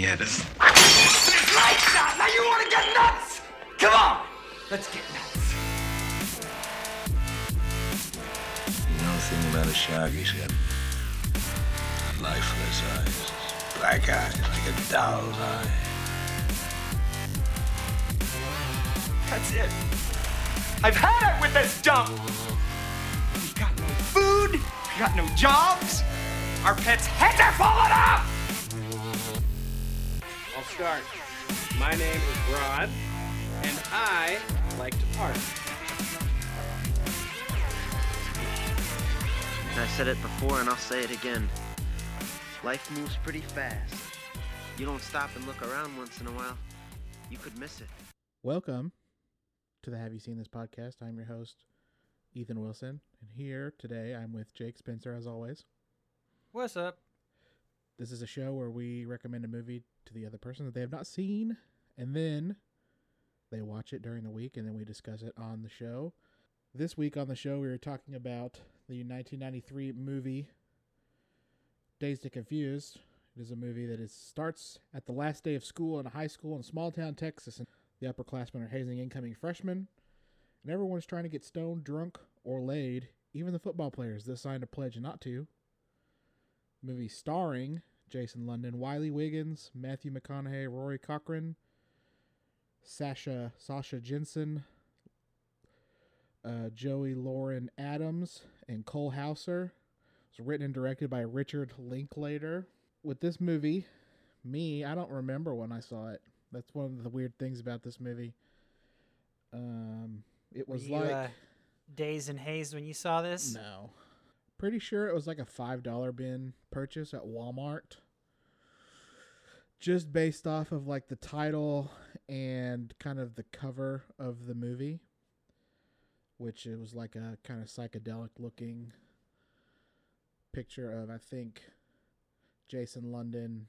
quinceañeras. Lights out! Now you want to get nuts? Come on! Let's get nuts. You know the thing about a shark, he's got lifeless eyes. Black eyes, like a doll's eye. That's it. I've had it with this dump. We've got no food. We've got no jobs. Our pets' heads are falling off. I'll start. My name is Rod, and I like to party. I said it before and I'll say it again. Life moves pretty fast. You don't stop and look around once in a while, you could miss it. Welcome to the Have You Seen This podcast. I'm your host, Ethan Wilson. And here today I'm with Jake Spencer, as always. What's up? This is a show where we recommend a movie to the other person that they have not seen, and then they watch it during the week, and then we discuss it on the show. This week on the show, we were talking about the 1993 movie Dazed and Confused. It is a movie that is, starts at the last day of school in a high school in small town Texas, and the upperclassmen are hazing incoming freshmen, and everyone's trying to get stoned, drunk, or laid. Even the football players that signed a pledge not to. Movie starring Jason London, Wiley Wiggins, Matthew McConaughey, Rory Cochrane, Sasha Sasha Jenson, uh, Joey Lauren Adams, and Cole Hauser. It was written and directed by Richard Linklater. With this movie, me, I don't remember when I saw it. That's one of the weird things about this movie. Um, it was you, like uh, dazed and hazed when you saw this? no, pretty sure it was like a five dollar bin purchase at Walmart. Just based off of like the title and kind of the cover of the movie, which it was like a kind of psychedelic looking picture of I think Jason London,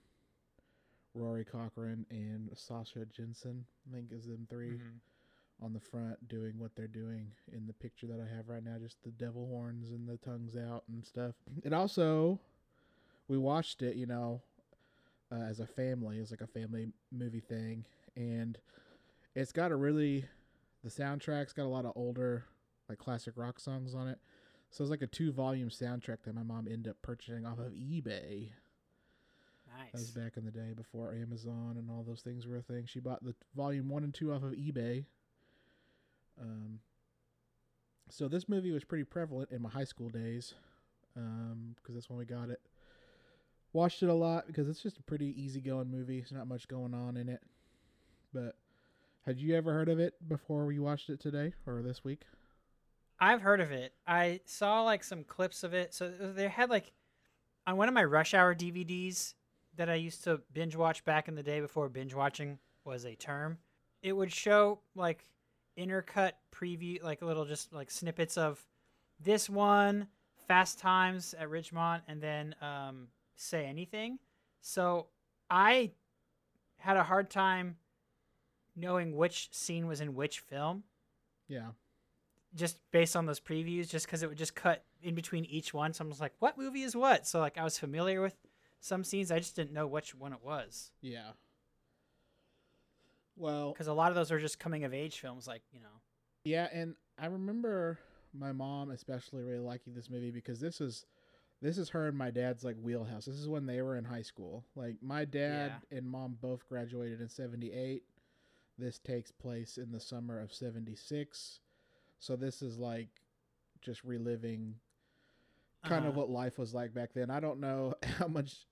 Rory Cochrane, and Sasha Jenson. I think is them 3 Mhm. On the front doing what they're doing in the picture that I have right now, just the devil horns and the tongues out and stuff. It also, we watched it, you know, uh, as a family, as like a family movie thing, and it's got a really, the soundtrack's got a lot of older, like classic rock songs on it. So it's like a two volume soundtrack that my mom ended up purchasing off of eBay. Nice. That was back in the day before Amazon and all those things were a thing. She bought the volume one and two off of eBay. Um, so this movie was pretty prevalent in my high school days, um, because that's when we got it. Watched it a lot because it's just a pretty easygoing movie. There's not much going on in it. But had you ever heard of it before we watched it today or this week? I've heard of it. I saw like some clips of it. So they had like on one of my Rush Hour DVDs that I used to binge watch back in the day before binge watching was a term. It would show like intercut preview, like little just like snippets of this one, Fast Times at Ridgemont, and then um, Say Anything. So I had a hard time knowing which scene was in which film Yeah. just based on those previews, just because it would just cut in between each one. So I was like, what movie is what? So like I was familiar with some scenes, I just didn't know which one it was Yeah. Well, because a lot of those are just coming of age films, like you know. Yeah, and I remember my mom especially really liking this movie because this is this is her and my dad's like wheelhouse. This is when they were in high school. Like my dad and mom both graduated in 78. This takes place in the summer of 76. So this is like just reliving kind of Uh-huh. what life was like back then. I don't know how much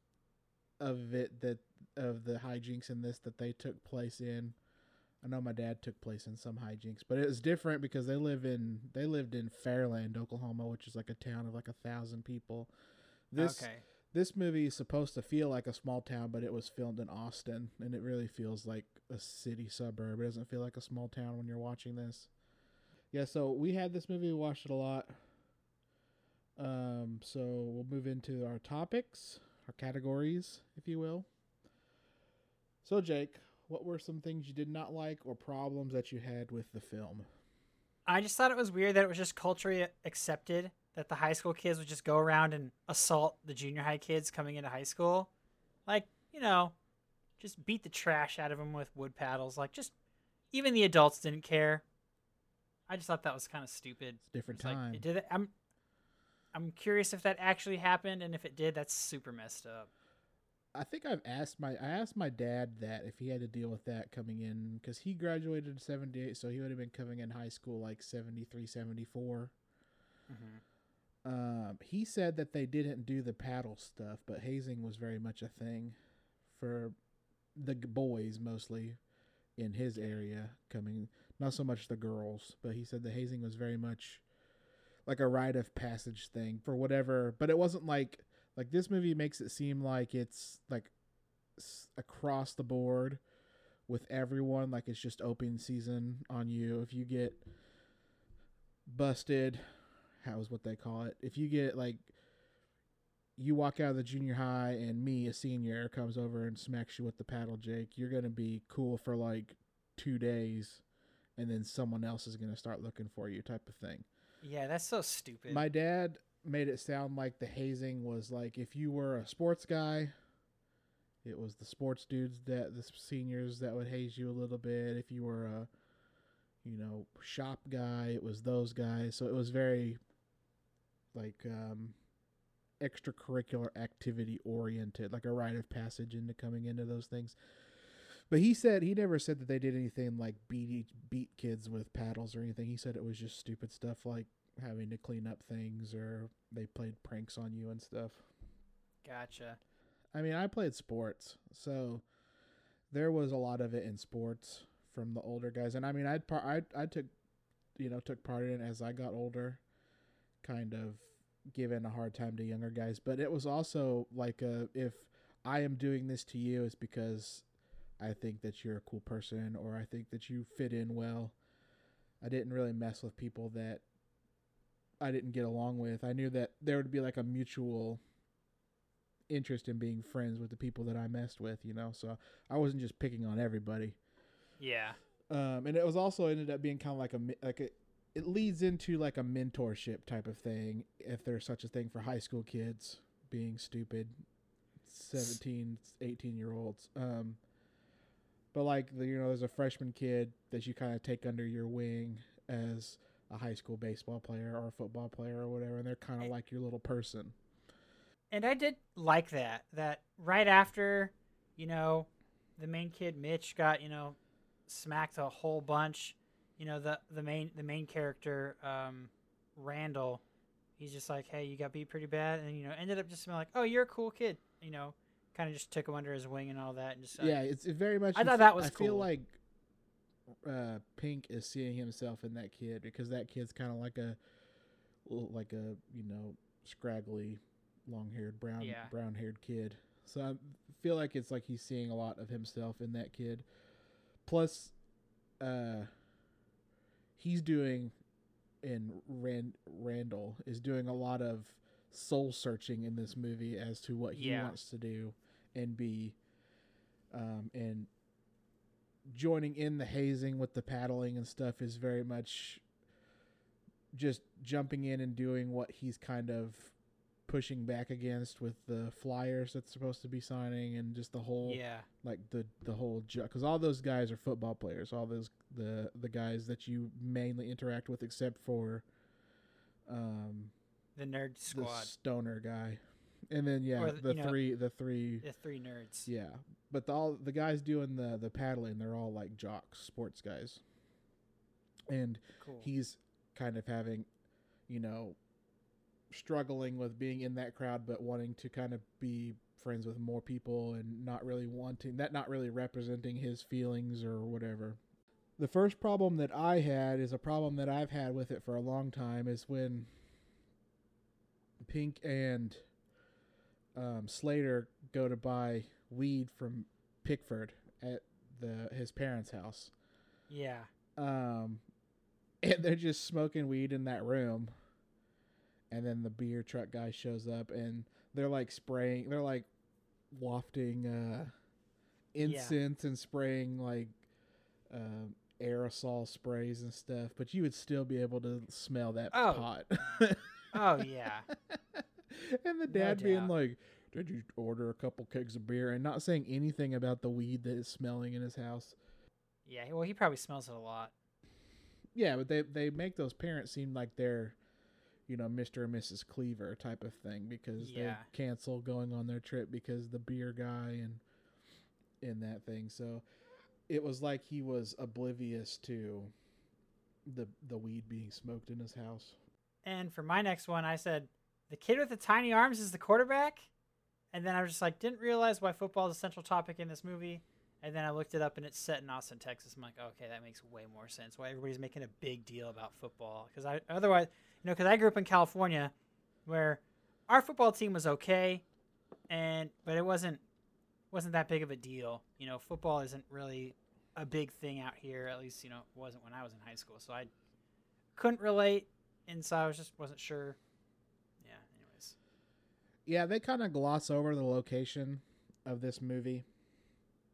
of it that of the hijinks in this that they took place in. I know my dad took place in some hijinks, but it was different because they live in they lived in Fairland, Oklahoma, which is like a town of like a thousand people. This okay. this movie is supposed to feel like a small town, but it was filmed in Austin, and it really feels like a city suburb. It doesn't feel like a small town when you're watching this. Yeah, so we had this movie, we watched it a lot. Um, so we'll move into our topics, our categories, if you will. So, Jake, what were some things you did not like or problems that you had with the film? I just thought it was weird that it was just culturally accepted that the high school kids would just go around and assault the junior high kids coming into high school. Like, you know, just beat the trash out of them with wood paddles. Like just even the adults didn't care. I just thought that was kind of stupid. Different It's like, time. it did it. I'm I'm curious if that actually happened, and if it did, that's super messed up. I think I've asked my I asked my dad that if he had to deal with that coming in because he graduated in 78 so he would have been coming in high school like 73 74 um, he said that they didn't do the paddle stuff but hazing was very much a thing for the boys mostly in his area coming not so much the girls but he said the hazing was very much like a rite of passage thing for whatever but it wasn't like like this movie makes it seem like it's like s- across the board with everyone like it's just open season on you. If you get busted how's what they call it? If you get like you walk out of the junior high and me a senior comes over and smacks you with the paddle jake you're gonna be cool for like two days and then someone else is gonna start looking for you type of thing. Yeah, that's so stupid. my dad made it sound like the hazing was like if you were a sports guy, it was the sports dudes that the seniors that would haze you a little bit. If you were a, you know, shop guy, it was those guys. So it was very, like, um, extracurricular activity oriented, like a rite of passage into coming into those things. But he said he never said that they did anything like beat beat kids with paddles or anything. He said it was just stupid stuff like having to clean up things or they played pranks on you and stuff. gotcha. I mean, I played sports, so there was a lot of it in sports from the older guys. And I mean, I'd par- I I took you know took part in it as I got older, kind of giving a hard time to younger guys. But it was also like a if I am doing this to you, it's because I think that you're a cool person or I think that you fit in well. I didn't really mess with people that I didn't get along with. I knew that there would be like a mutual interest in being friends with the people that I messed with, you know. So I wasn't just picking on everybody. Yeah. Um, and it was also ended up being kind of like a like a, it leads into like a mentorship type of thing, if there's such a thing for high school kids being stupid, 17, 18 year olds. Um, but like the, you know, there's a freshman kid that you kind of take under your wing as a high school baseball player or a football player or whatever, and they're kind of like your little person. And I did like that. That right after, you know, the main kid Mitch got you know smacked a whole bunch. You know the the main the main character um, Randall. He's just like, hey, you got beat pretty bad, and you know ended up just being like, oh, you're a cool kid. You know, kind of just took him under his wing and all that, and just uh, yeah, it's it very much. I thought that was I feel like uh, Pink is seeing himself in that kid because that kid's kind of like a, like a you know scraggly, long-haired brown Yeah. brown-haired kid. So I feel like it's like he's seeing a lot of himself in that kid. Plus, uh, he's doing, and Rand Randall is doing a lot of soul searching in this movie as to what he Yeah. wants to do and be um, and joining in the hazing with the paddling and stuff is very much just jumping in and doing what he's kind of pushing back against with the flyers that's supposed to be signing and just the whole yeah, like the the whole because all those guys are football players. All those the the guys that you mainly interact with except for um the nerd the squad, stoner guy and then yeah Or, the you know, three the three the three nerds. yeah, but the, all the guys doing the the paddling, they're all like jocks, sports guys, and Cool. he's kind of having, you know, struggling with being in that crowd, but wanting to kind of be friends with more people and not really wanting that, not really representing his feelings or whatever. The first problem that I had is a problem that I've had with it for a long time is when Pink and um, Slater go to buy weed from Pickford at the his parents' house. yeah, Um, and they're just smoking weed in that room. And then the beer truck guy shows up and they're like spraying, they're like wafting uh, incense and spraying like um aerosol sprays and stuff. But you would still be able to smell that Oh. pot. oh yeah, and the dad being like, did you order a couple kegs of beer and not saying anything about the weed that is smelling in his house. Yeah, well, he probably smells it a lot. Yeah, but they they make those parents seem like they're, you know, Mr. and Mrs. Cleaver type of thing because Yeah. they cancel going on their trip because the beer guy and in that thing. So it was like he was oblivious to the the weed being smoked in his house. And for my next one, I said, the kid with the tiny arms is the quarterback. And then I was just like, didn't realize why football is a central topic in this movie. And then I looked it up and it's set in Austin, Texas. I'm like, okay, that makes way more sense. Why everybody's making a big deal about football? Because I otherwise, you know, because I grew up in California, where our football team was okay, and but it wasn't wasn't that big of a deal. You know, football isn't really a big thing out here. At least you know, it wasn't when I was in high school. So I couldn't relate, and so I was just wasn't sure. Yeah. They kind of gloss over the location of this movie.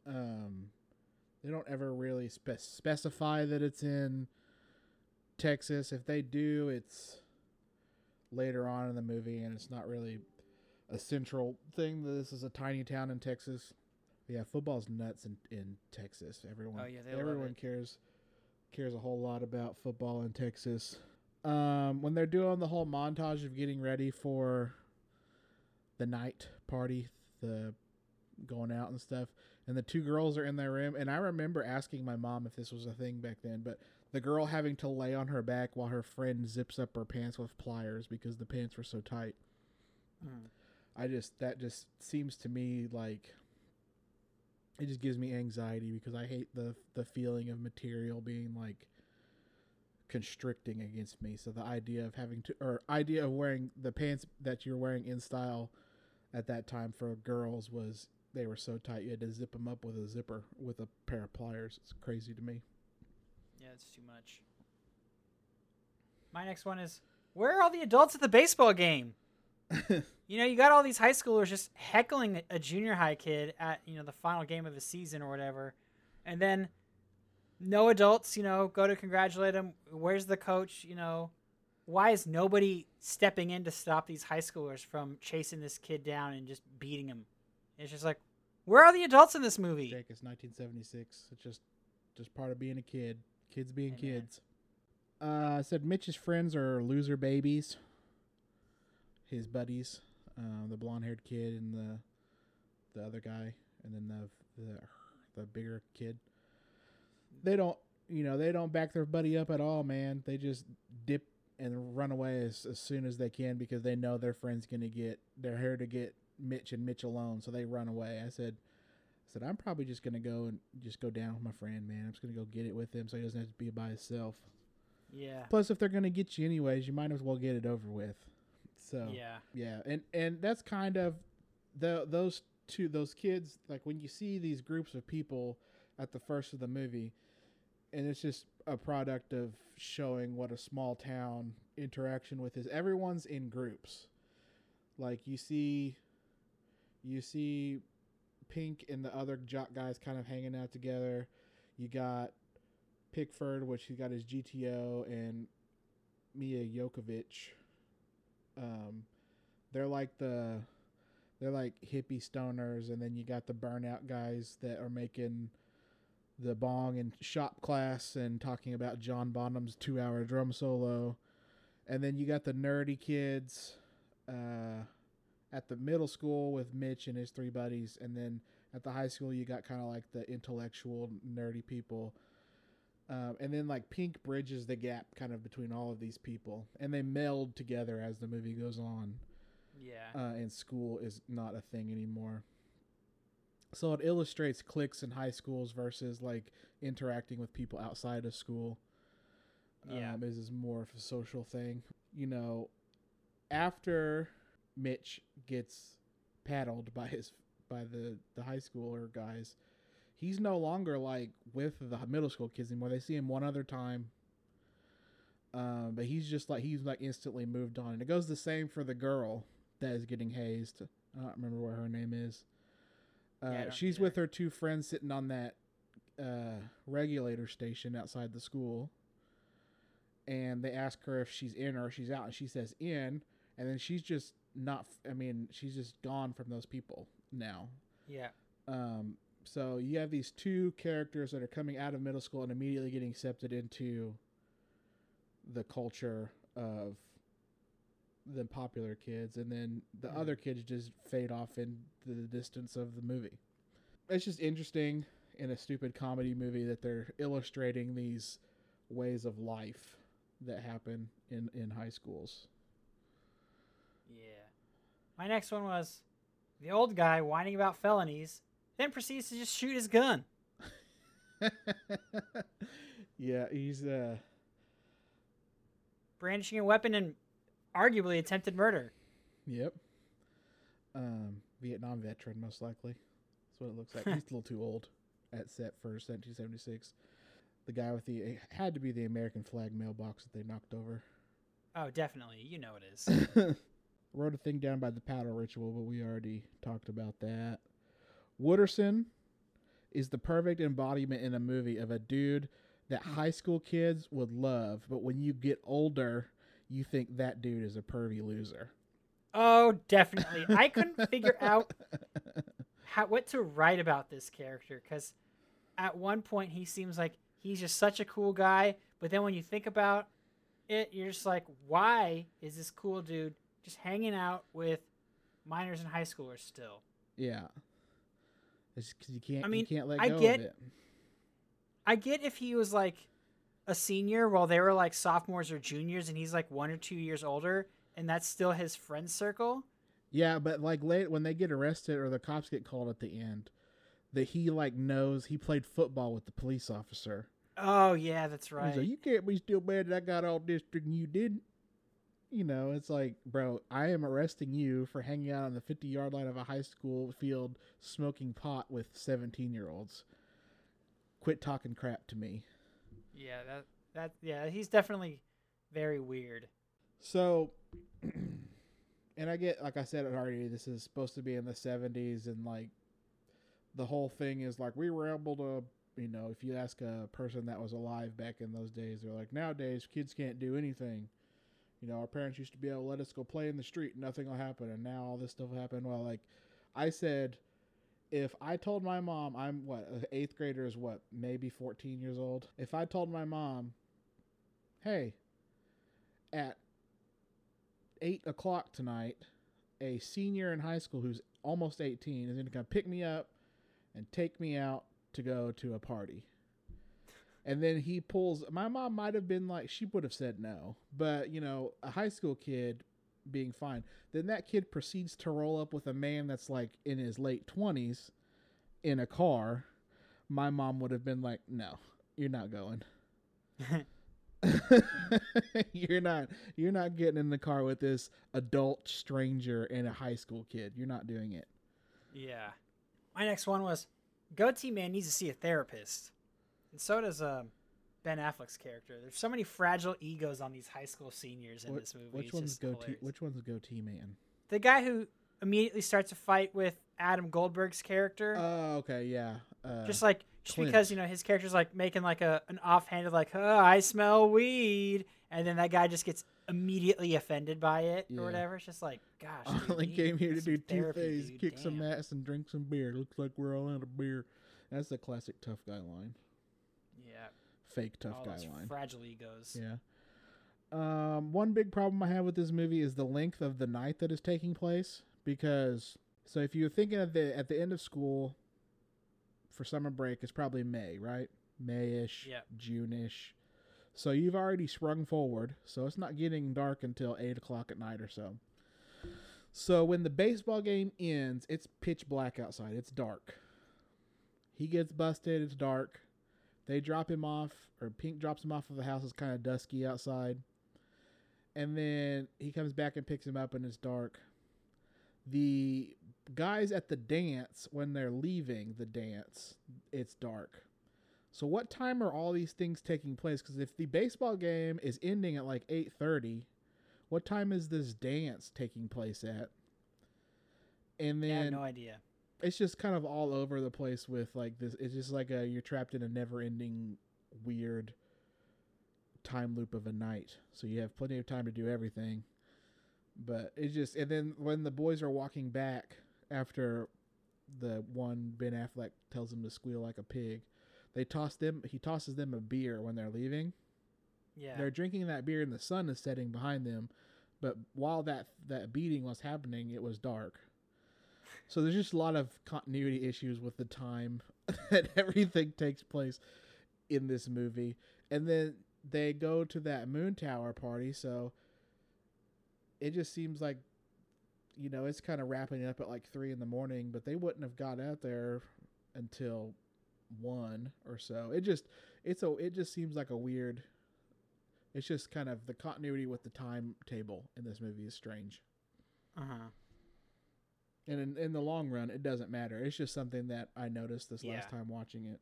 Um, they don't ever really spe- specify that it's in Texas. If they do, it's later on in the movie, and it's not really a central thing. This is a tiny town in Texas. Yeah, football's nuts in, in Texas. Everyone, Oh, yeah, everyone cares cares a whole lot about football in Texas. Um, when they're doing the whole montage of getting ready for the night party, the going out and stuff, and the two girls are in their room, and I remember asking my mom if this was a thing back then, but the girl having to lay on her back while her friend zips up her pants with pliers because the pants were so tight. Mm. I just that just seems to me like it just gives me anxiety because I hate the the feeling of material being like constricting against me. So the idea of having to or idea of wearing the pants that you're wearing in style at that time for girls was they were so tight you had to zip them up with a zipper with a pair of pliers. It's crazy to me. Yeah, it's too much. My next one is where are all the adults at the baseball game? you know, you got all these high schoolers just heckling a junior high kid at, you know, the final game of the season or whatever. And then no adults, you know, go to congratulate him. Where's the coach, you know? Why is nobody stepping in to stop these high schoolers from chasing this kid down and just beating him? It's just like, where are the adults in this movie? Jake, it's 1976. It's just just part of being a kid. Kids being Amen. kids. Uh, I said Mitch's friends are loser babies. His buddies, uh, the blonde-haired kid and the the other guy, and then the the the bigger kid. They don't, you know, they don't back their buddy up at all, man. They just dip and run away as, as soon as they can because they know their friend's gonna get. They're here to get Mitch and Mitch alone, so they run away. I said, I said I'm probably just gonna go and just go down with my friend, man. I'm just gonna go get it with him so he doesn't have to be by himself. Yeah. Plus, if they're gonna get you anyways, you might as well get it over with. So Yeah. yeah, and and that's kind of the those two those kids like when you see these groups of people at the first of the movie, and it's just a product of showing what a small town interaction with is. Everyone's in groups. Like you see, you see Pink and the other jock guys kind of hanging out together. You got Pickford, which he got his GTO, and Milla Jovovich. Um, they're like the they're like hippie stoners, and then you got the burnout guys that are making the bong and shop class and talking about John Bonham's two hour drum solo, and then you got the nerdy kids uh, at the middle school with Mitch and his three buddies, and then at the high school you got kind of like the intellectual nerdy people. Um, and then like Pink bridges the gap kind of between all of these people, and they meld together as the movie goes on Yeah. uh, and school is not a thing anymore. So it illustrates cliques in high schools versus like interacting with people outside of school. Yeah. Um, is is more of a social thing. You know, after Mitch gets paddled by his by the the high schooler guys, he's no longer like with the middle school kids anymore. They see him one other time. Um, but he's just like he's like instantly moved on, and it goes the same for the girl that is getting hazed. I don't remember what her name is. Uh, Yeah, I don't she's either. with her two friends sitting on that uh, regulator station outside the school, and they ask her if she's in or she's out, and she says in, and then she's just not. I mean, she's just gone from those people now. Yeah. Um, so you have these two characters that are coming out of middle school and immediately getting accepted into the culture of the popular kids, and then the Mhm. other kids just fade off into the distance of the movie. It's just interesting in a stupid comedy movie that they're illustrating these ways of life that happen in in high schools. Yeah. My next one was the old guy whining about felonies, then proceeds to just shoot his gun. yeah, he's uh brandishing a weapon and arguably attempted murder. Yep. Um, Vietnam veteran, most likely. That's what it looks like. He's a little too old at set for 1776. The guy with the it had to be the American flag mailbox that they knocked over. Oh, definitely. You know it is. Wrote a thing down by the paddle ritual, but we already talked about that. Wooderson is the perfect embodiment in a movie of a dude that high school kids would love, but when you get older, you think that dude is a pervy loser. oh, definitely. I couldn't figure out how what to write about this character because at one point he seems like he's just such a cool guy, but then when you think about it, you're just like, why is this cool dude just hanging out with minors and high schoolers still? Yeah. It's because you can't. I mean, you can't let I go get- of it. I get if he was like a senior while they were like sophomores or juniors and he's like one or two years older and that's still his friend circle. Yeah, but like late when they get arrested or the cops get called at the end, that he like knows he played football with the police officer. Oh yeah, that's right. like, you can't be still mad that I got all this and you didn't. You know, it's like, bro, I am arresting you for hanging out on the 50 yard line of a high school field smoking pot with 17 year olds. Quit talking crap to me. Yeah, that that yeah, he's definitely very weird. So, and I get, like I said already, this is supposed to be in the 70s, and like the whole thing is like we were able to, you know, if you ask a person that was alive back in those days, they're like, nowadays kids can't do anything. You know, our parents used to be able to let us go play in the street nothing will happen, and now all this stuff will happen. Well, like I said, if I told my mom, I'm what, an eighth grader is what, maybe 14 years old. If I told my mom, hey, at eight o'clock tonight, a senior in high school who's almost 18 is going to come pick me up and take me out to go to a party. And then he pulls. My mom might have been like, she would have said no, but you know, a high school kid being fine. Then that kid proceeds to roll up with a man that's like in his late 20s in a car. My mom would have been like, no, you're not going. you're not you're not getting in the car with this adult stranger and a high school kid. You're not doing it. Yeah. My next one was Goatee Man needs to see a therapist. And so does um, Ben Affleck's character. There's so many fragile egos on these high school seniors in this movie. which It's one's goatee? Which one's goatee man? The guy who immediately starts a fight with Adam Goldberg's character. Oh, okay, yeah. Uh, just like just Clint. because you know his character's like making like a an offhanded like oh I smell weed and then that guy just gets immediately offended by it Yeah. or whatever. It's just like gosh. I only came here to do two therapy, things: kick some ass and drink some beer. Looks like we're all out of beer. That's the classic tough guy line. Fake tough guy line. fragile egos. Yeah. Um, one big problem I have with this movie is the length of the night that is taking place. Because so if you're thinking of the at the end of school for summer break, it's probably May, right? Mayish, Yeah. June-ish. So you've already sprung forward. So it's not getting dark until eight o'clock at night or so. So when the baseball game ends, it's pitch black outside. It's dark. He gets busted. It's dark. They drop him off, or Pink drops him off of the house. It's kind of dusky outside. And then he comes back and picks him up, and it's dark. The guys at the dance, when they're leaving the dance, it's dark. So what time are all these things taking place? Because if the baseball game is ending at like eight thirty, what time is this dance taking place at? And Yeah, I have no idea. It's just kind of all over the place with like this it's just like a you're trapped in a never ending weird time loop of a night so you have plenty of time to do everything But it's just, and then when the boys are walking back after the one Ben Affleck tells them to squeal like a pig, they toss them. He tosses them a beer when they're leaving. Yeah. They're drinking that beer, and the sun is setting behind them. But while that that beating was happening, it was dark. So there's just a lot of continuity issues with the time that everything takes place in this movie. And then they go to that moon tower party, so it just seems like you know, it's kind of wrapping up at like three in the morning, but they wouldn't have got out there until one or so. It just it's a it just seems like a weird it's just kind of the continuity with the timetable in this movie is strange. Uh huh. And in, in the long run, it doesn't matter. It's just something that I noticed this last time watching it.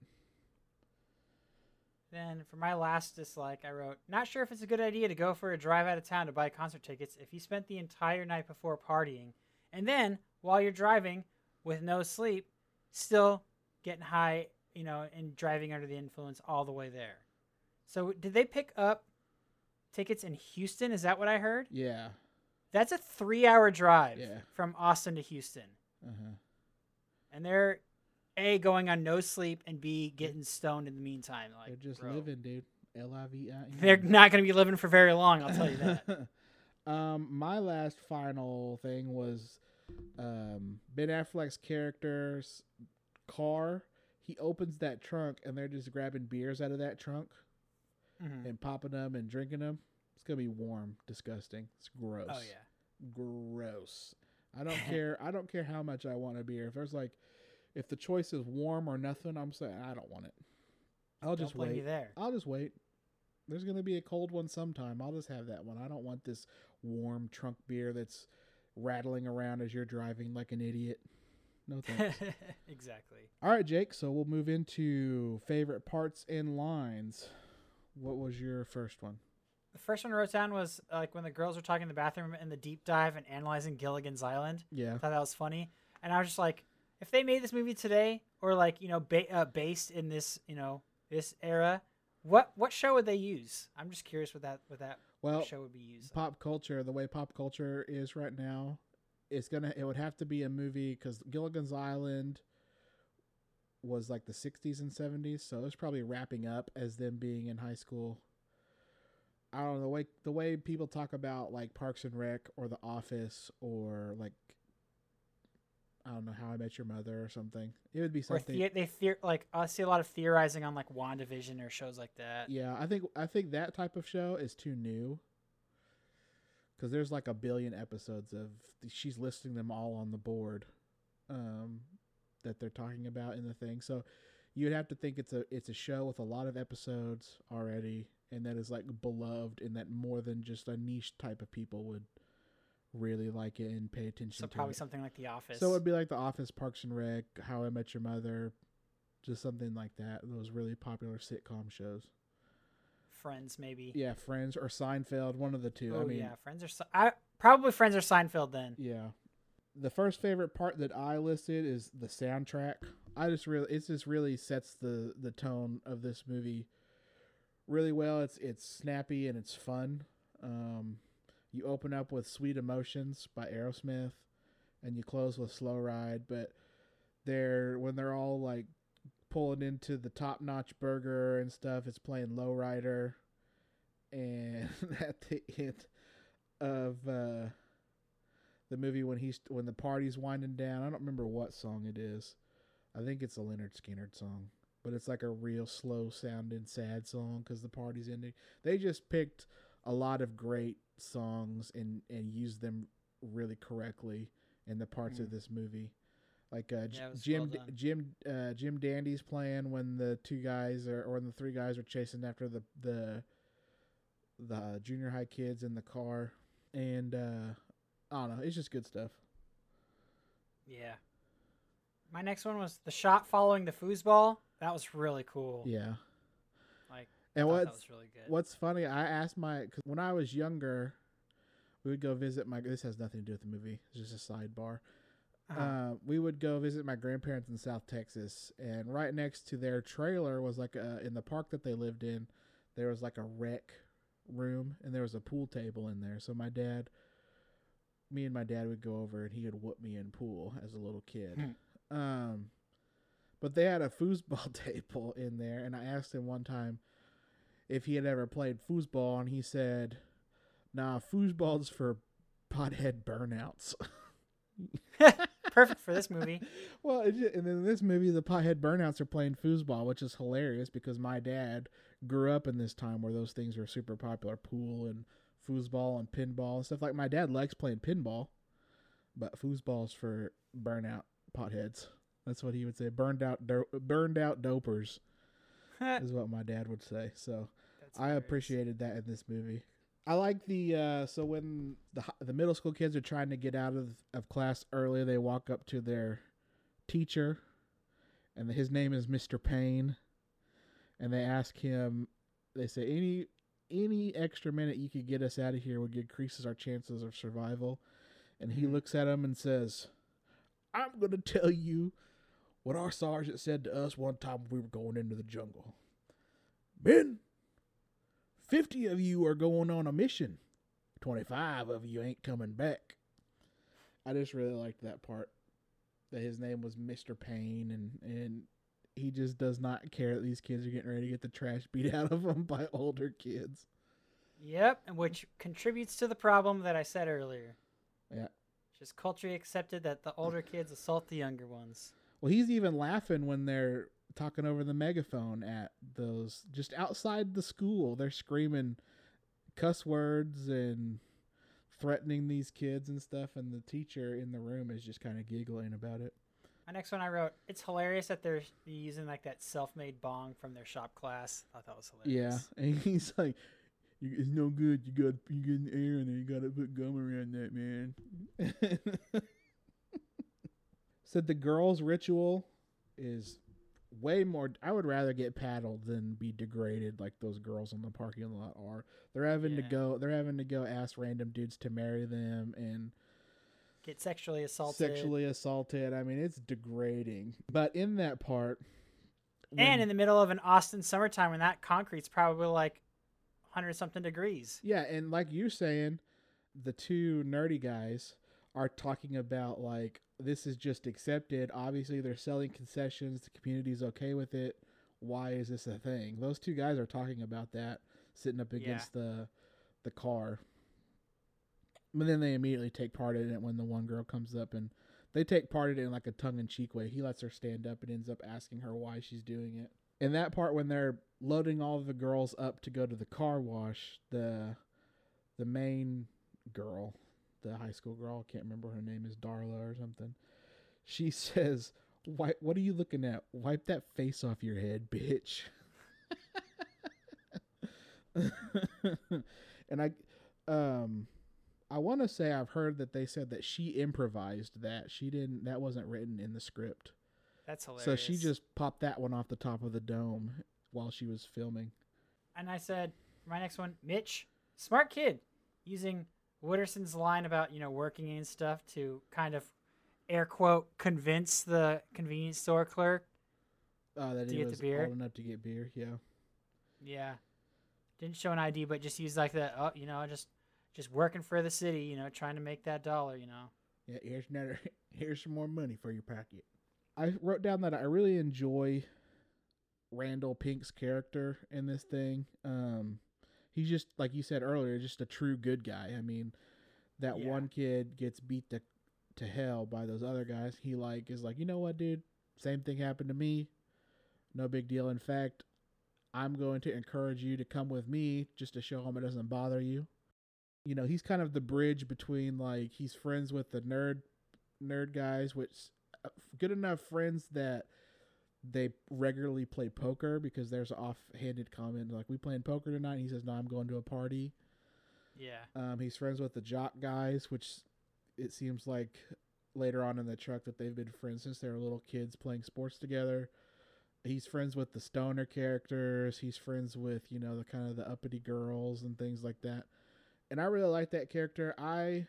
Then for my last dislike, I wrote, not sure if it's a good idea to go for a drive out of town to buy concert tickets if you spent the entire night before partying, and then while you're driving with no sleep, still getting high, you know, and driving under the influence all the way there. So did they pick up tickets in Houston? Is that what I heard? Yeah. That's a three-hour drive Yeah. from Austin to Houston, Uh-huh. and they're a going on no sleep and b getting stoned in the meantime. Like They're just bro. living, dude. L I V I. They're not going to be living for very long. I'll tell you that. um, my last final thing was um, Ben Affleck's character's car. He opens that trunk and they're just grabbing beers out of that trunk Mhm. and popping them and drinking them. It's gonna be warm, disgusting. It's gross. Oh yeah. gross. I don't care. I don't care how much I want a beer. If there's like, if the choice is warm or nothing, I'm saying I don't want it. I'll Don't just wait. there. I'll just wait. There's gonna be a cold one sometime. I'll just have that one. I don't want this warm trunk beer that's rattling around as you're driving like an idiot. No thanks. exactly. All right, Jake. So we'll move into favorite parts and lines. What was your first one? The first one I wrote down was uh, like when the girls were talking in the bathroom in the deep dive and analyzing Gilligan's Island. Yeah. I thought that was funny, and I was just like, if they made this movie today, or like you know, ba- uh, based in this you know this era, what what show would they use? I'm just curious what that what that Well, show would be used. pop culture, the way pop culture is right now, it's gonna it would have to be a movie because Gilligan's Island was like the 60s and 70s, so it's probably wrapping up as them being in high school. I don't know the way the way people talk about like Parks and Rec or The Office or like I don't know How I Met Your Mother or something. It would be something. the- they theor- like I see a lot of theorizing on like WandaVision or shows like that. Yeah, I think I think that type of show is too new. Because there's like a billion episodes of she's listing them all on the board, um, that they're talking about in the thing. So you'd have to think it's a it's a show with a lot of episodes already, and that is like beloved, and that more than just a niche type of people would really like it and pay attention So to probably it. something like The Office. So it would be like The Office, Parks and Rec, How I Met Your Mother, just something like that. Those really popular sitcom shows. Friends maybe. Yeah, Friends or Seinfeld, one of the two. Oh I mean, yeah, Friends are Se- I, probably Friends or Seinfeld then. yeah. The first favorite part that I listed is the soundtrack. I just really, it just really sets the the tone of this movie really well. It's it's snappy and it's fun. Um, you open up with "Sweet Emotions" by Aerosmith, and you close with "Slow Ride." But they're when they're all like pulling into the top notch burger and stuff, it's playing "Low Rider," and at the end of uh, the movie when he's when the party's winding down, I don't remember what song it is. I think it's a Lynyrd Skynyrd song, but it's like a real slow sounding sad song because the party's ending. They just picked a lot of great songs and and used them really correctly in the parts of this movie. Like uh, Yeah, Jim well Jim uh, Jim Dandy's playing when the two guys are or when the three guys are chasing after the the the junior high kids in the car, and uh, I don't know, it's just good stuff. Yeah. My next one was the shot following the foosball. That was really cool. Yeah. Like, And what's that was really good. what's funny? I asked my cause when I was younger, we would go visit my. This has nothing to do with the movie. It's just a sidebar. Uh-huh. Uh, we would go visit my grandparents in South Texas, and right next to their trailer was like a in the park that they lived in. There was like a rec room, and there was a pool table in there. So my dad me and my dad would go over and he would whoop me in pool as a little kid. Hmm. Um, but they had a foosball table in there, and I asked him one time if he had ever played foosball, and he said, "Nah, foosball's for pothead burnouts." Perfect for this movie. well, and then in this movie, the pothead burnouts are playing foosball, which is hilarious because my dad grew up in this time where those things were super popular pool and foosball and pinball and stuff. Like, my dad likes playing pinball, but foosball's for burnout potheads. That's what he would say. Burned out, do- burned out dopers is what my dad would say. So That's I hilarious. appreciated that in this movie. I like the uh, so when the the middle school kids are trying to get out of of class early, they walk up to their teacher, and his name is Mr. Payne, and they ask him. They say any any extra minute you could get us out of here would increases our chances of survival, and he Mhm. looks at him and says, "I'm gonna tell you what our sergeant said to us one time when we were going into the jungle. Men, 50 of you are going on a mission. 25 of you ain't coming back. I just really liked that part. That his name was Mr. Payne and and he just does not care that these kids are getting ready to get the trash beat out of them by older kids. Yep, and which contributes to the problem that I said earlier. Yeah. Just culturally accepted that the older kids assault the younger ones. Well, he's even laughing when they're talking over the megaphone at those just outside the school. They're screaming cuss words and threatening these kids and stuff, and the teacher in the room is just kind of giggling about it. My next one I wrote, it's hilarious that they're using like that self-made bong from their shop class. I thought that was hilarious. Yeah, and he's like, "You- "It's no good. You got you get an air, and then you got to put gum around that, man." Said the girls' ritual is way more. I would rather get paddled than be degraded like those girls in the parking lot are. They're having to go. They're having to go ask random dudes to marry them and Get sexually assaulted. sexually assaulted. I mean, it's degrading. But in that part, and in the middle of an Austin summertime when that concrete's probably like 100 something degrees. Yeah, and like you're saying, the two nerdy guys are talking about like this is just accepted. Obviously, they're selling concessions. The community's okay with it. Why is this a thing? Those two guys are talking about that, sitting up Yeah. against the the car. But then they immediately take part in it when the one girl comes up and they take part in it in like a tongue in cheek way. He lets her stand up and ends up asking her why she's doing it. In that part when they're loading all of the girls up to go to the car wash, the the main girl, the high school girl, I can't remember her name is Darla or something. She says, "Why what are you looking at? Wipe that face off your head, bitch." and I um I want to say I've heard that they said that she improvised that. She didn't that wasn't written in the script. That's hilarious. So she just popped that one off the top of the dome while she was filming. And I said, my next one, Mitch, smart kid, using Wooderson's line about, you know, working and stuff to kind of air quote convince the convenience store clerk. Uh, that To he get the was beer? old enough to get beer. Yeah. Yeah. Didn't show an ID, but just used like the, oh, you know, just just working for the city, you know, trying to make that dollar, you know. Yeah, here's another. Here's some more money for your pocket. I wrote down that I really enjoy Randall Pink's character in this thing. Um, he's just like you said earlier, just a true good guy. I mean, that Yeah. one kid gets beat to to hell by those other guys. He like is like, you know what, dude? Same thing happened to me. No big deal. In fact, I'm going to encourage you to come with me just to show him it doesn't bother you you know he's kind of the bridge between like he's friends with the nerd nerd guys which uh, good enough friends that they regularly play poker because there's an offhanded comment like we playing poker tonight? And he says no i'm going to a party. Yeah. um, he's friends with the jock guys which it seems like later on in the truck that they've been friends since they were little kids playing sports together. He's friends with the stoner characters. He's friends with you know the kind of the uppity girls and things like that. And I really like that character. I,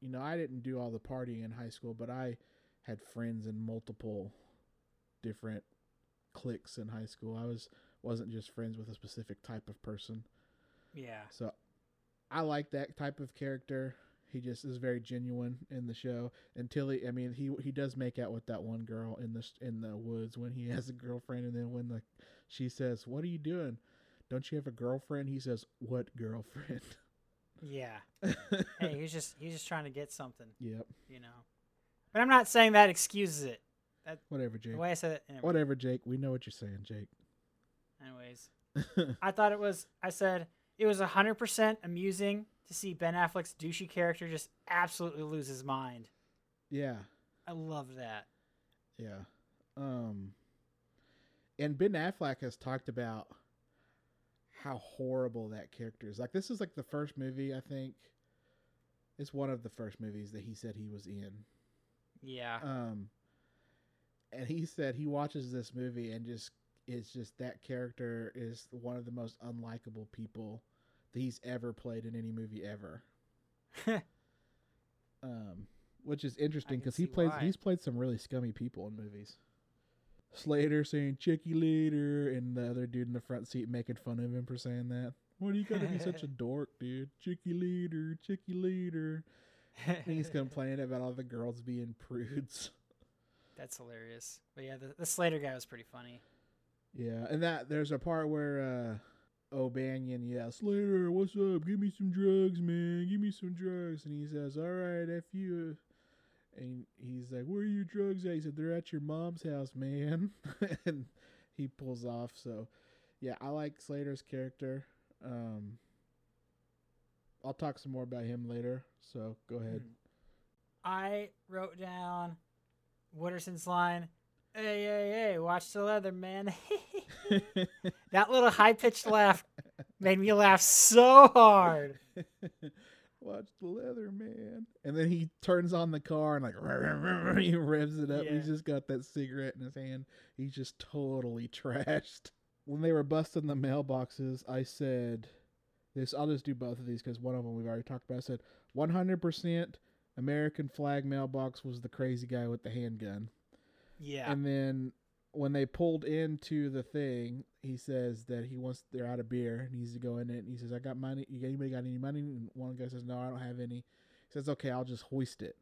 you know, I didn't do all the partying in high school, but I had friends in multiple different cliques in high school. I was wasn't just friends with a specific type of person. Yeah. So I like that type of character. He just is very genuine in the show until he. I mean, he he does make out with that one girl in the in the woods when he has a girlfriend, and then when the she says, "What are you doing? Don't you have a girlfriend?" He says, "What girlfriend?" Yeah. hey, he's just he's just trying to get something, yep. you know. But I'm not saying that excuses it. Whatever, Jake. The way I said it. anyway. Whatever, Jake. We know what you're saying, Jake. Anyways, I thought it was. I said it was hundred percent amusing to see Ben Affleck's douchey character just absolutely lose his mind. yeah. I love that. Yeah. Um and Ben Affleck has talked about how horrible that character is. Like this is like the first movie I think it's one of the first movies that he said he was in. Yeah. Um and he said he watches this movie and just it's just that character is one of the most unlikable people that he's ever played in any movie ever. um, which is interesting because he plays why. he's played some really scummy people in movies. Slater saying "Chicky later," and the other dude in the front seat making fun of him for saying that. Why do you gotta be such a dork, dude? Chicky later, chicky later. And he's complaining about all the girls being prudes. That's hilarious. But yeah, the, the Slater guy was pretty funny. Yeah, and that there's a part where uh O'Banion yells, Slater, what's up? Give me some drugs, man. Give me some drugs. And he says, All right, F you. And he's like, Where are your drugs at? He said, They're at your mom's house, man. and he pulls off. So, yeah, I like Slater's character. Um, I'll talk some more about him later. So go ahead. I wrote down Wooderson's line, "Hey, hey, hey, watch the leather, man." that little high pitched laugh made me laugh so hard. Watch the leather, man. And then he turns on the car and like he revs it up. Yeah. He's just got that cigarette in his hand. He's just totally trashed. When they were busting the mailboxes, I said this. I'll just do both of these because one of them we've already talked about. I said 100% American flag mailbox was the crazy guy with the handgun. Yeah. And then when they pulled into the thing, he says that he wants they're out of beer. He needs to go in it. And he says, "I got money. You anybody got any money?" And one guy says, "No, I don't have any." He says, "Okay, I'll just hoist it."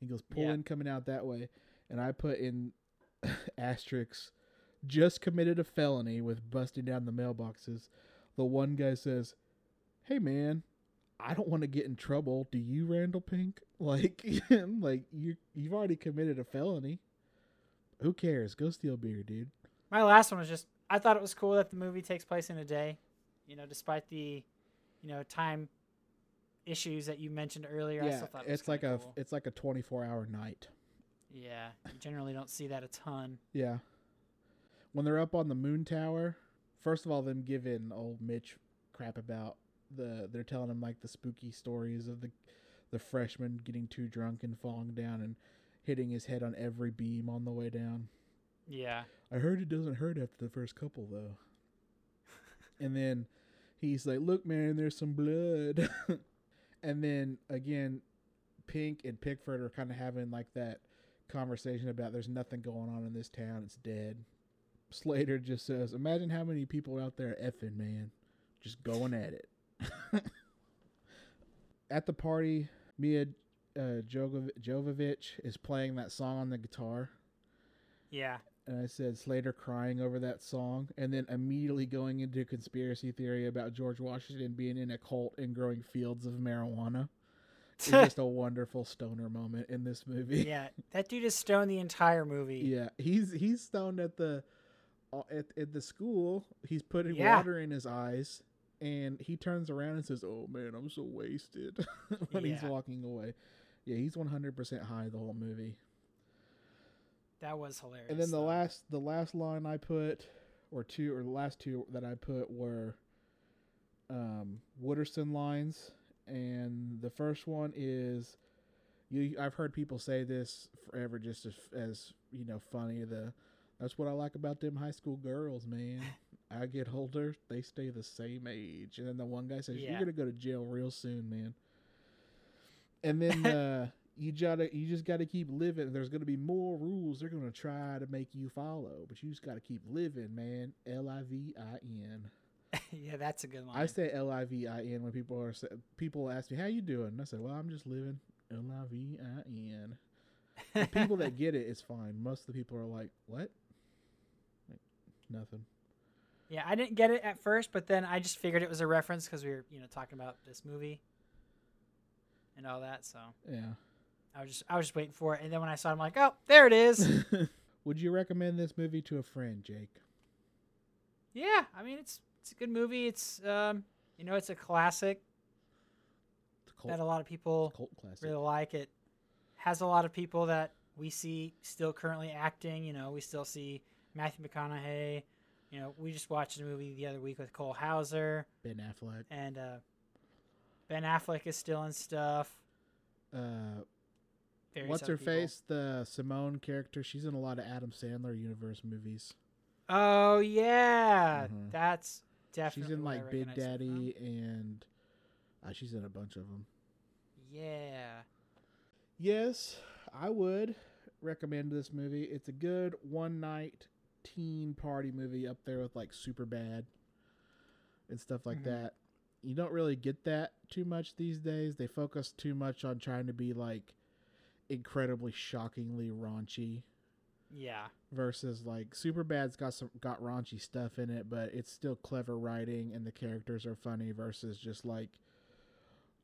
He goes, "Pull Yeah. in coming out that way," and I put in asterisks. Just committed a felony with busting down the mailboxes. The one guy says, "Hey man, I don't want to get in trouble. Do you, Randall Pink? Like, like you you've already committed a felony. Who cares? Go steal beer, dude. My last one was just I thought it was cool that the movie takes place in a day. You know, despite the, you know, time issues that you mentioned earlier. I yeah, still thought it was it's like a cool. it's like a 24 hour night. Yeah, you generally don't see that a ton. Yeah. When they're up on the moon tower, first of all, them giving old Mitch crap about the they're telling him like the spooky stories of the the freshman getting too drunk and falling down and hitting his head on every beam on the way down. Yeah. I heard it doesn't hurt after the first couple though. and then he's like, "Look, man, there's some blood." and then again, Pink and Pickford are kind of having like that conversation about there's nothing going on in this town. It's dead. Slater just says, "Imagine how many people out there effing, man, just going at it." at the party, Mia uh, Jovov- Jovovich is playing that song on the guitar Yeah. and I said Slater crying over that song, and then immediately going into conspiracy theory about George Washington being in a cult and growing fields of marijuana. It's just a wonderful stoner moment in this movie. yeah. That dude is stoned the entire movie. Yeah, he's he's stoned at the uh, at at the school. He's putting Yeah. water in his eyes, and he turns around and says, "Oh man, I'm so wasted." when he's walking away. Yeah, he's 100% high the whole movie. That was hilarious. And then the though. last the last line I put, or two, or the last two that I put were um, Wooderson lines, and the first one is you. I've heard people say this forever, just as, as you know, funny. The that's what I like about them high school girls, man. I get older, they stay the same age. And then the one guy says, "You're gonna go to jail real soon, man." And then uh, you gotta, you just gotta keep living. There's gonna be more rules they're gonna try to make you follow, but you just gotta keep living, man. L I V I N. yeah, that's a good line. I say L I V I N when people are people ask me how you doing. And I say, well, I'm just living. L I V I N. People that get it, it's fine. Most of the people are like, what? Like, nothing. Yeah, I didn't get it at first, but then I just figured it was a reference because we were, you know, talking about this movie and all that. So Yeah. I was just, I was just waiting for it, and then when I saw it, I'm like, oh, there it is. Would you recommend this movie to a friend, Jake? yeah, I mean, it's it's a good movie. It's, um, you know, it's a classic It's a cult, that a lot of people really like. It has a lot of people that we see still currently acting. You know, we still see Matthew McConaughey. You know, we just watched a movie the other week with Cole Hauser, Ben Affleck. and uh, Ben Affleck is still in stuff. Uh, what's her people. face? The Simone character. She's in a lot of Adam Sandler universe movies. Oh yeah, Mhm. that's definitely. she's in like Big. Daddy and uh, she's in a bunch of them. Yeah. Yes, I would recommend this movie. It's a good one night teen party movie up there with like Superbad and stuff like Mhm. that. You don't really get that too much these days. They focus too much on trying to be like incredibly shockingly raunchy Yeah. versus like Superbad's got some got raunchy stuff in it, but it's still clever writing and the characters are funny versus just like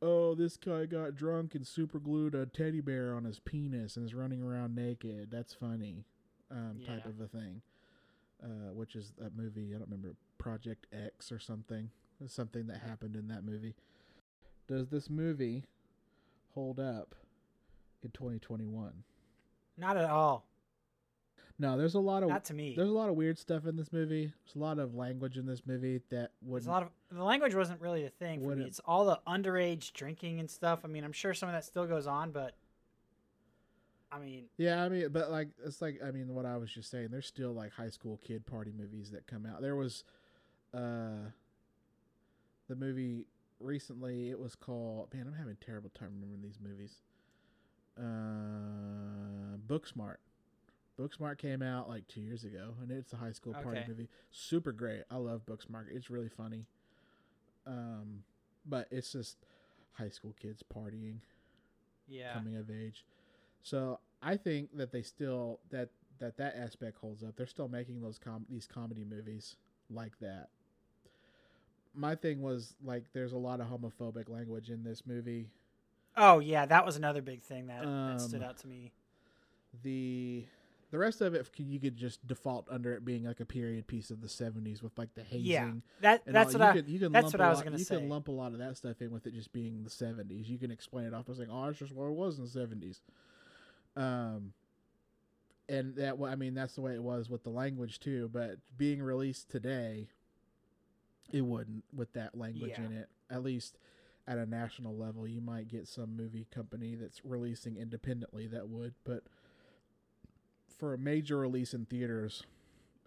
oh this guy got drunk and super glued a teddy bear on his penis and is running around naked. That's funny. Um, type of a thing. Uh, which is that movie, I don't remember Project X or something. Something that happened in that movie. Does this movie hold up in 2021? Not at all. No, there's a lot of Not to me. there's a lot of weird stuff in this movie. There's a lot of language in this movie that would There's a lot of the language wasn't really a thing for me. It's all the underage drinking and stuff. I mean, I'm sure some of that still goes on, but I mean, Yeah, I mean, but like it's like I mean, what I was just saying. There's still like high school kid party movies that come out. There was, uh, the movie recently. It was called. Man, I'm having a terrible time remembering these movies. Uh, Booksmart. Booksmart came out like two years ago, and it's a high school party Okay. movie. Super great. I love Booksmart. It's really funny. Um, but it's just high school kids partying yeah. coming of age. So I think that they still that that that aspect holds up. They're still making those com- these comedy movies like that. My thing was like there's a lot of homophobic language in this movie. Oh yeah, that was another big thing that, that stood Um, out to me. The the rest of it you could just default under it being like a period piece of the 70s with like the hazing. Yeah, that that's all. what you I. Can, you can that's what I was lot- gonna You say. can lump a lot of that stuff in with it just being the 70s. You can explain it off by saying, "Oh, it's just what it was in the 70s." Um, and that I mean that's the way it was with the language too. But being released today, it wouldn't with that language Yeah. in it. At least at a national level, you might get some movie company that's releasing independently that would, but for a major release in theaters,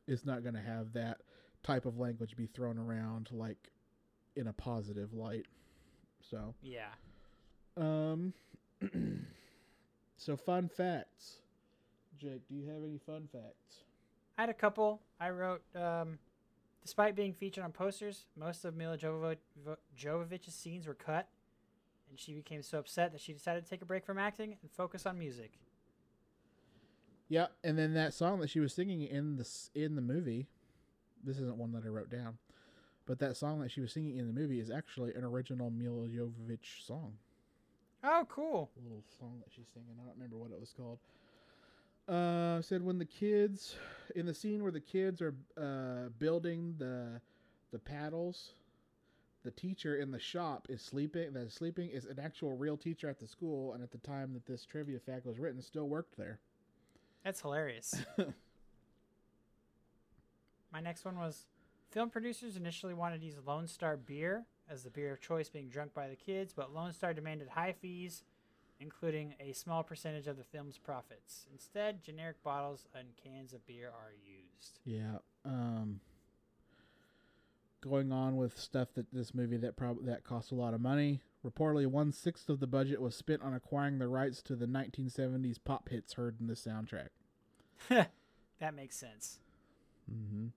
it's not going to have that type of language be thrown around like in a positive light. So, Yeah. um, so fun facts. Jake, do you have any fun facts? I had a couple. I wrote, um, despite being featured on posters, most of Milla Jovovic, Jovovich's scenes were cut, and she became so upset that she decided to take a break from acting and focus on music. Yeah, and then that song that she was singing in the in the movie, this isn't one that I wrote down, but that song that she was singing in the movie is actually an original Milla Jovovich song. Oh, cool. A little song that she's singing. I don't remember what it was called. Uh, said when the kids in the scene where the kids are uh, building the the paddles, the teacher in the shop is sleeping. That is sleeping is an actual real teacher at the school, and at the time that this trivia fact was written, still worked there. That's hilarious. My next one was film producers initially wanted to use Lone Star beer as the beer of choice being drunk by the kids, but Lone Star demanded high fees, including a small percentage of the film's profits. Instead, generic bottles and cans of beer are used. Yeah. Um going on with stuff that this movie that prob- that cost a lot of money. Reportedly one sixth of the budget was spent on acquiring the rights to the 1970s pop hits heard in the soundtrack. that makes sense. Mm-hmm.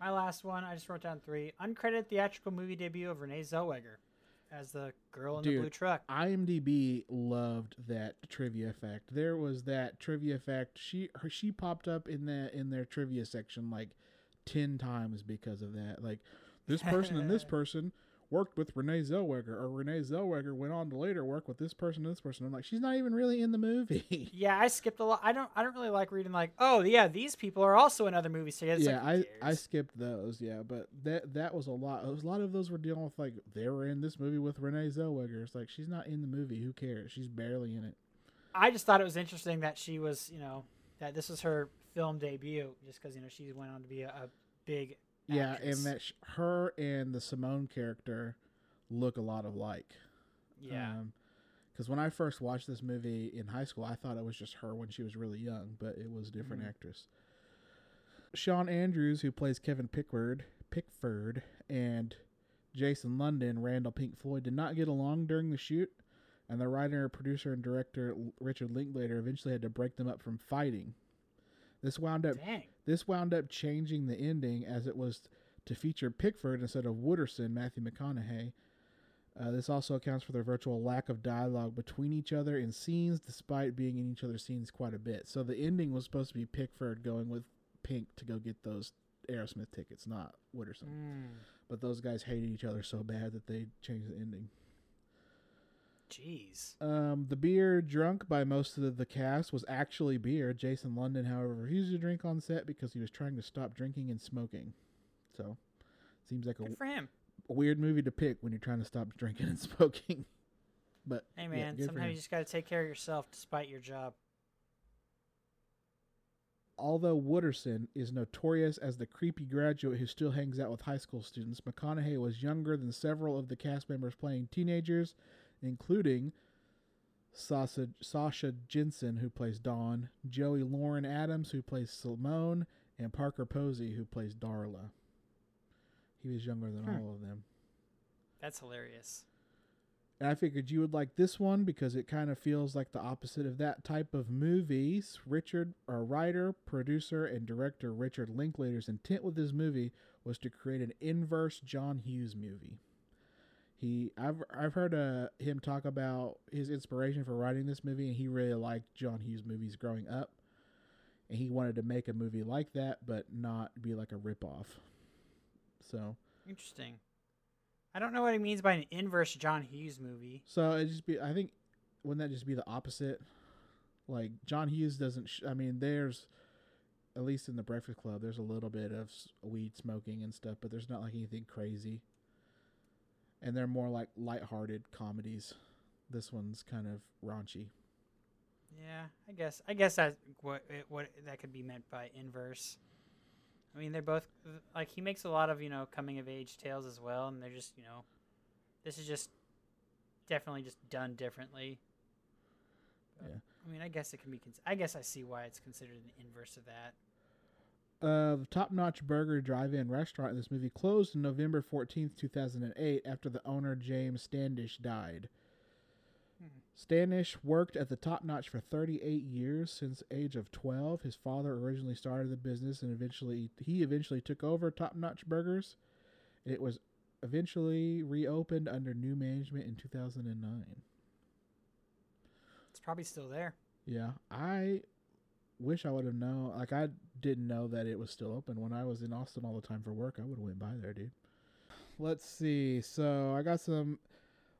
My last one, I just wrote down three. Uncredited theatrical movie debut of Renee Zellweger as the girl in the blue truck. IMDb loved that trivia fact. There was that trivia fact. She her, she popped up in that in their trivia section like ten times because of that. Like this person and this person worked with Renee Zellweger, or Renee Zellweger went on to later work with this person and this person. I'm like, she's not even really in the movie. Yeah, I skipped a lot. I don't. I don't really like reading like, oh yeah, these people are also in other movies together. Yeah, like, I I skipped those. Yeah, but that that was a lot. A lot of those were dealing with like they were in this movie with Renee Zellweger. It's like she's not in the movie. Who cares? She's barely in it. I just thought it was interesting that she was, you know, that this was her film debut, just because you know she went on to be a, a big. Yeah, actress. and that sh- her and the Simone character look a lot alike. Yeah. Because when I first watched this movie in high school, I thought it was just her when she was really young, but it was a different Mhm. actress. Shawn Andrews, who plays Kevin Pickford, Pickford, and Jason London, Randall Pink Floyd, did not get along during the shoot, and the writer, producer, and director Richard Linklater eventually had to break them up from fighting. This wound up Dang. This wound up changing the ending as it was to feature Pickford instead of Wooderson, Matthew McConaughey. Uh, this also accounts for the virtual lack of dialogue between each other in scenes, despite being in each other's scenes quite a bit. So the ending was supposed to be Pickford going with Pink to go get those Aerosmith tickets, not Wooderson. Mm, But those guys hated each other so bad that they changed the ending. Jeez. Um, the beer drunk by most of the cast was actually beer. Jason London, however, refused to drink on set because he was trying to stop drinking and smoking. So, seems like a, for him. a weird movie to pick when you're trying to stop drinking and smoking. But Hey man, good for sometimes you just got to take care of yourself despite your job. Although Wooderson is notorious as the creepy graduate who still hangs out with high school students, McConaughey was younger than several of the cast members playing teenagers, including Sasha, Sasha Jenson, who plays Dawn, Joey Lauren Adams, who plays Simone, and Parker Posey, who plays Darla. He was younger than Hmm. all of them. That's hilarious. And I figured you would like this one because it kind of feels like the opposite of that type of movies. Richard, our writer, producer, and director Richard Linklater's intent with this movie was to create an inverse John Hughes movie. He, I've I've heard uh, him talk about his inspiration for writing this movie, and he really liked John Hughes movies growing up, and he wanted to make a movie like that, but not be like a ripoff. So Interesting. I don't know what he means by an inverse John Hughes movie. So it just be. I think wouldn't that just be the opposite? Like John Hughes doesn't. Sh- I mean, there's at least in the Breakfast Club, there's a little bit of weed smoking and stuff, but there's not like anything crazy. And they're more like lighthearted comedies. This one's kind of raunchy. Yeah, I guess. I guess that's what it, what that could be meant by inverse. I mean, they're both like he makes a lot of you know coming of age tales as well, and they're just you know, this is just definitely just done differently. But, Yeah. I mean, I guess it can be. Cons- I guess I see why it's considered an inverse of that. The Top Notch Burger Drive-In restaurant in this movie closed on November fourteenth, two thousand and eight, after the owner James Standish died. Hmm. Standish worked at the Top Notch for 38 years since age of 12. His father originally started the business and eventually he eventually took over Top Notch Burgers. It was eventually reopened under new management in 2009. It's probably still there. Yeah, I wish I would have known. Like I didn't know that it was still open when I was in Austin all the time for work. I would have went by there, dude. Let's see. So I got some.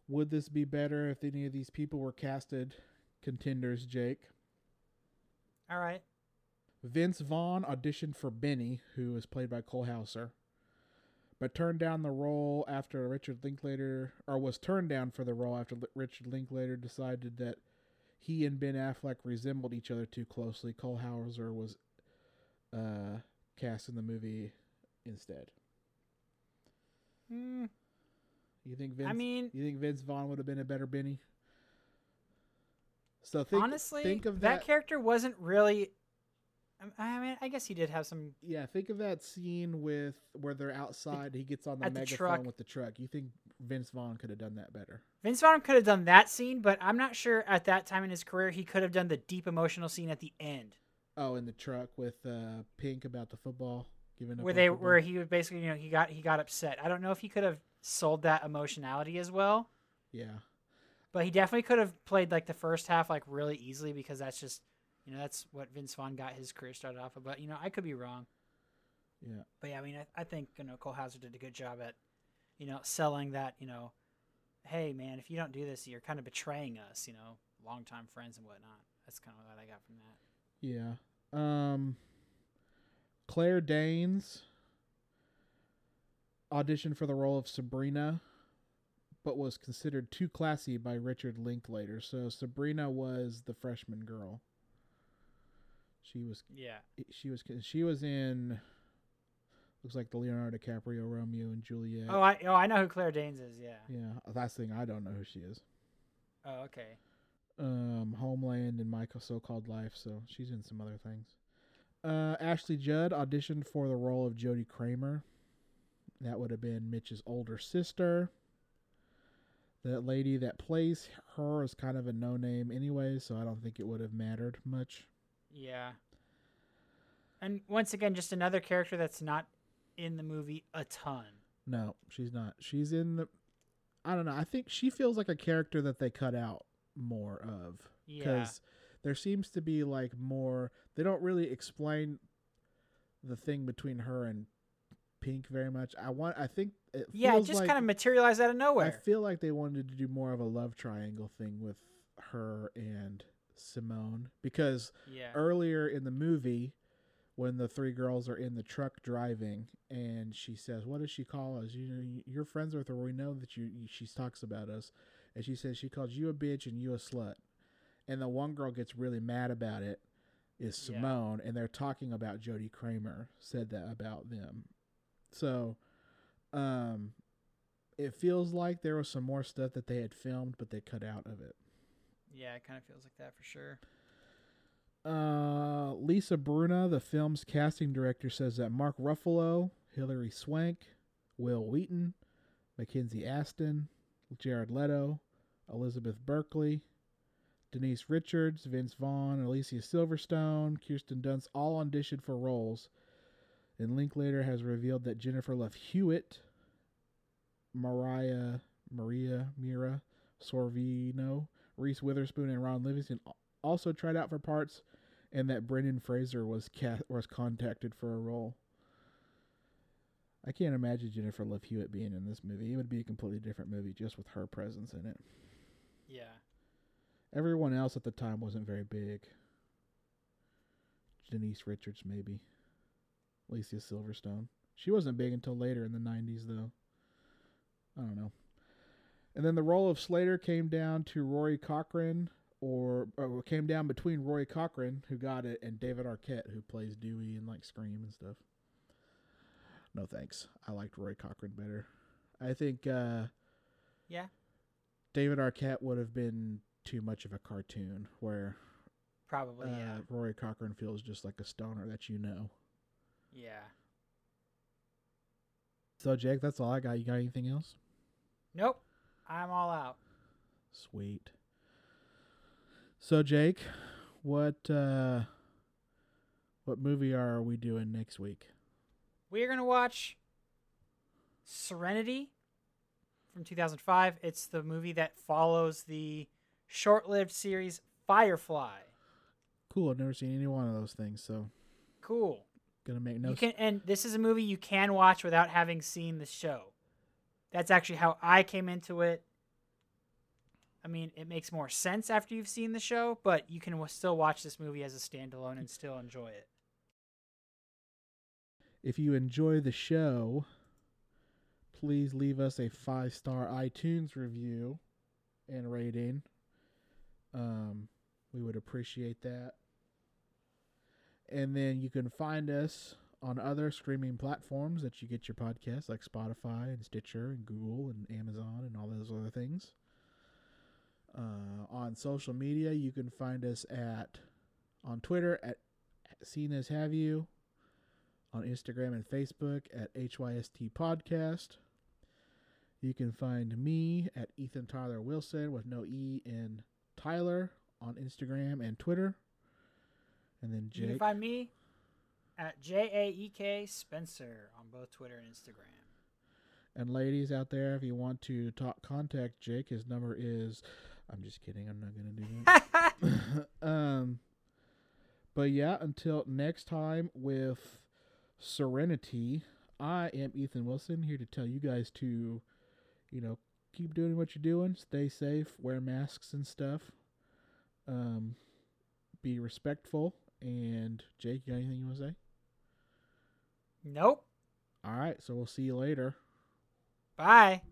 Would this be better if any of these people were casted contenders? Jake. All right. Vince Vaughn auditioned for Benny, who is played by Cole Hauser, but turned down the role after Richard Linklater, or was turned down for the role after Richard Linklater decided that he and Ben Affleck resembled each other too closely. Cole Hauser was uh, cast in the movie instead. Hmm. You think Vince? I mean, you think Vince Vaughn would have been a better Benny? So think, honestly, think of that, that character wasn't really. I- I mean, I guess he did have some. Yeah, think of that scene with where they're outside. He gets on the the megaphone truck. with the truck. You think Vince Vaughn could have done that better? Vince Vaughn could have done that scene, but I'm not sure at that time in his career he could have done the deep emotional scene at the end. Oh, in the truck with uh, Pink about the football giving up where they football. where he was basically you know he got he got upset. I don't know if he could have sold that emotionality as well, yeah, but he definitely could have played like the first half like really easily because that's just you know that's what Vince Vaughn got his career started off of. But you know I could be wrong. yeah, But yeah, I mean I, I think you know Cole Hauser did a good job at you know selling that you know, hey man, if you don't do this, you're kind of betraying us. You know, longtime friends and whatnot. That's kind of what I got from that. yeah. Um, Claire Danes auditioned for the role of Sabrina, but was considered too classy by Richard Linklater. So Sabrina was the freshman girl. She was Yeah. she was she was in looks like the Leonardo DiCaprio Romeo and Juliet. Oh, I oh I know who Claire Danes is. Yeah. yeah, that's the thing. I don't know who she is. Oh, okay. Um, Homeland and My So-Called Life. So she's in some other things. Uh, Ashley Judd auditioned for the role of Jodie Kramer. That would have been Mitch's older sister. That lady that plays her is kind of a no name anyway, so I don't think it would have mattered much. Yeah. And once again, just another character that's not in the movie a ton. No, she's not. She's in the. I don't know. I think she feels like a character that they cut out more of. Yeah. Because there seems to be like more. They don't really explain the thing between her and Pink very much. I want. I think it. Yeah, it just like- kind of materialized out of nowhere. I feel like they wanted to do more of a love triangle thing with her and Simone because yeah. earlier in the movie when the three girls are in the truck driving and she says what does she call us you know you're friends with her we know that you she talks about us and she says she calls you a bitch and you a slut and the one girl gets really mad about it is Yeah. simone and they're talking about jodie kramer said that about them so um it feels like there was some more stuff that they had filmed but they cut out of it yeah, it kind of feels like that for sure. Uh, Lisa Bruna, the film's casting director, says that Mark Ruffalo, Hilary Swank, Wil Wheaton, Mackenzie Astin, Jared Leto, Elizabeth Berkley, Denise Richards, Vince Vaughn, Alicia Silverstone, Kirsten Dunst all auditioned for roles. And Linklater has revealed that Jennifer Love Hewitt, Mariah, Maria Mira Sorvino, Reese Witherspoon, and Ron Livingston also tried out for parts, and that Brendan Fraser was was contacted for a role. I can't imagine Jennifer Love Hewitt being in this movie. It would be a completely different movie just with her presence in it. Yeah. Everyone else at the time wasn't very big. Denise Richards, maybe. Alicia Silverstone. She wasn't big until later in the 90s, though. I don't know. And then the role of Slater came down to Rory Cochrane, or, or came down between Rory Cochrane, who got it, and David Arquette, who plays Dewey and like Scream and stuff. No thanks. I liked Roy Cochrane better. I think uh, Yeah. David Arquette would have been too much of a cartoon, where Probably. uh, yeah. Roy Cochrane feels just like a stoner that you know. Yeah. So, Jake, that's all I got. You got anything else? Nope. I'm all out. Sweet. So, Jake, what uh, what movie are we doing next week? We are gonna watch Serenity from 2005. It's the movie that follows the short-lived series Firefly. Cool. I've never seen any one of those things, so Cool. gonna make You notes. can, and this is a movie you can watch without having seen the show. That's actually how I came into it. I mean, it makes more sense after you've seen the show, but you can w- still watch this movie as a standalone and still enjoy it. If you enjoy the show, please leave us a five star iTunes review and rating. Um, we would appreciate that. And then you can find us on other streaming platforms that you get your podcasts, like Spotify and Stitcher and Google and Amazon and all those other things. Uh, on social media, you can find us at on Twitter at Seen as Have You on Instagram and Facebook at HYST Podcast. You can find me at Ethan Tyler Wilson with no E in Tyler on Instagram and Twitter. And then Jake. You can find me at J A E K Spencer on both Twitter and Instagram. And ladies out there, if you want to talk, contact Jake. His number is. I'm just kidding. I'm not gonna do that. um, but yeah, until next time with Serenity, I am Ethan Wilson here to tell you guys to, you know, keep doing what you're doing, stay safe, wear masks and stuff. Um, be respectful. And Jake, you got anything you want to say? Nope. All right, so we'll see you later. Bye.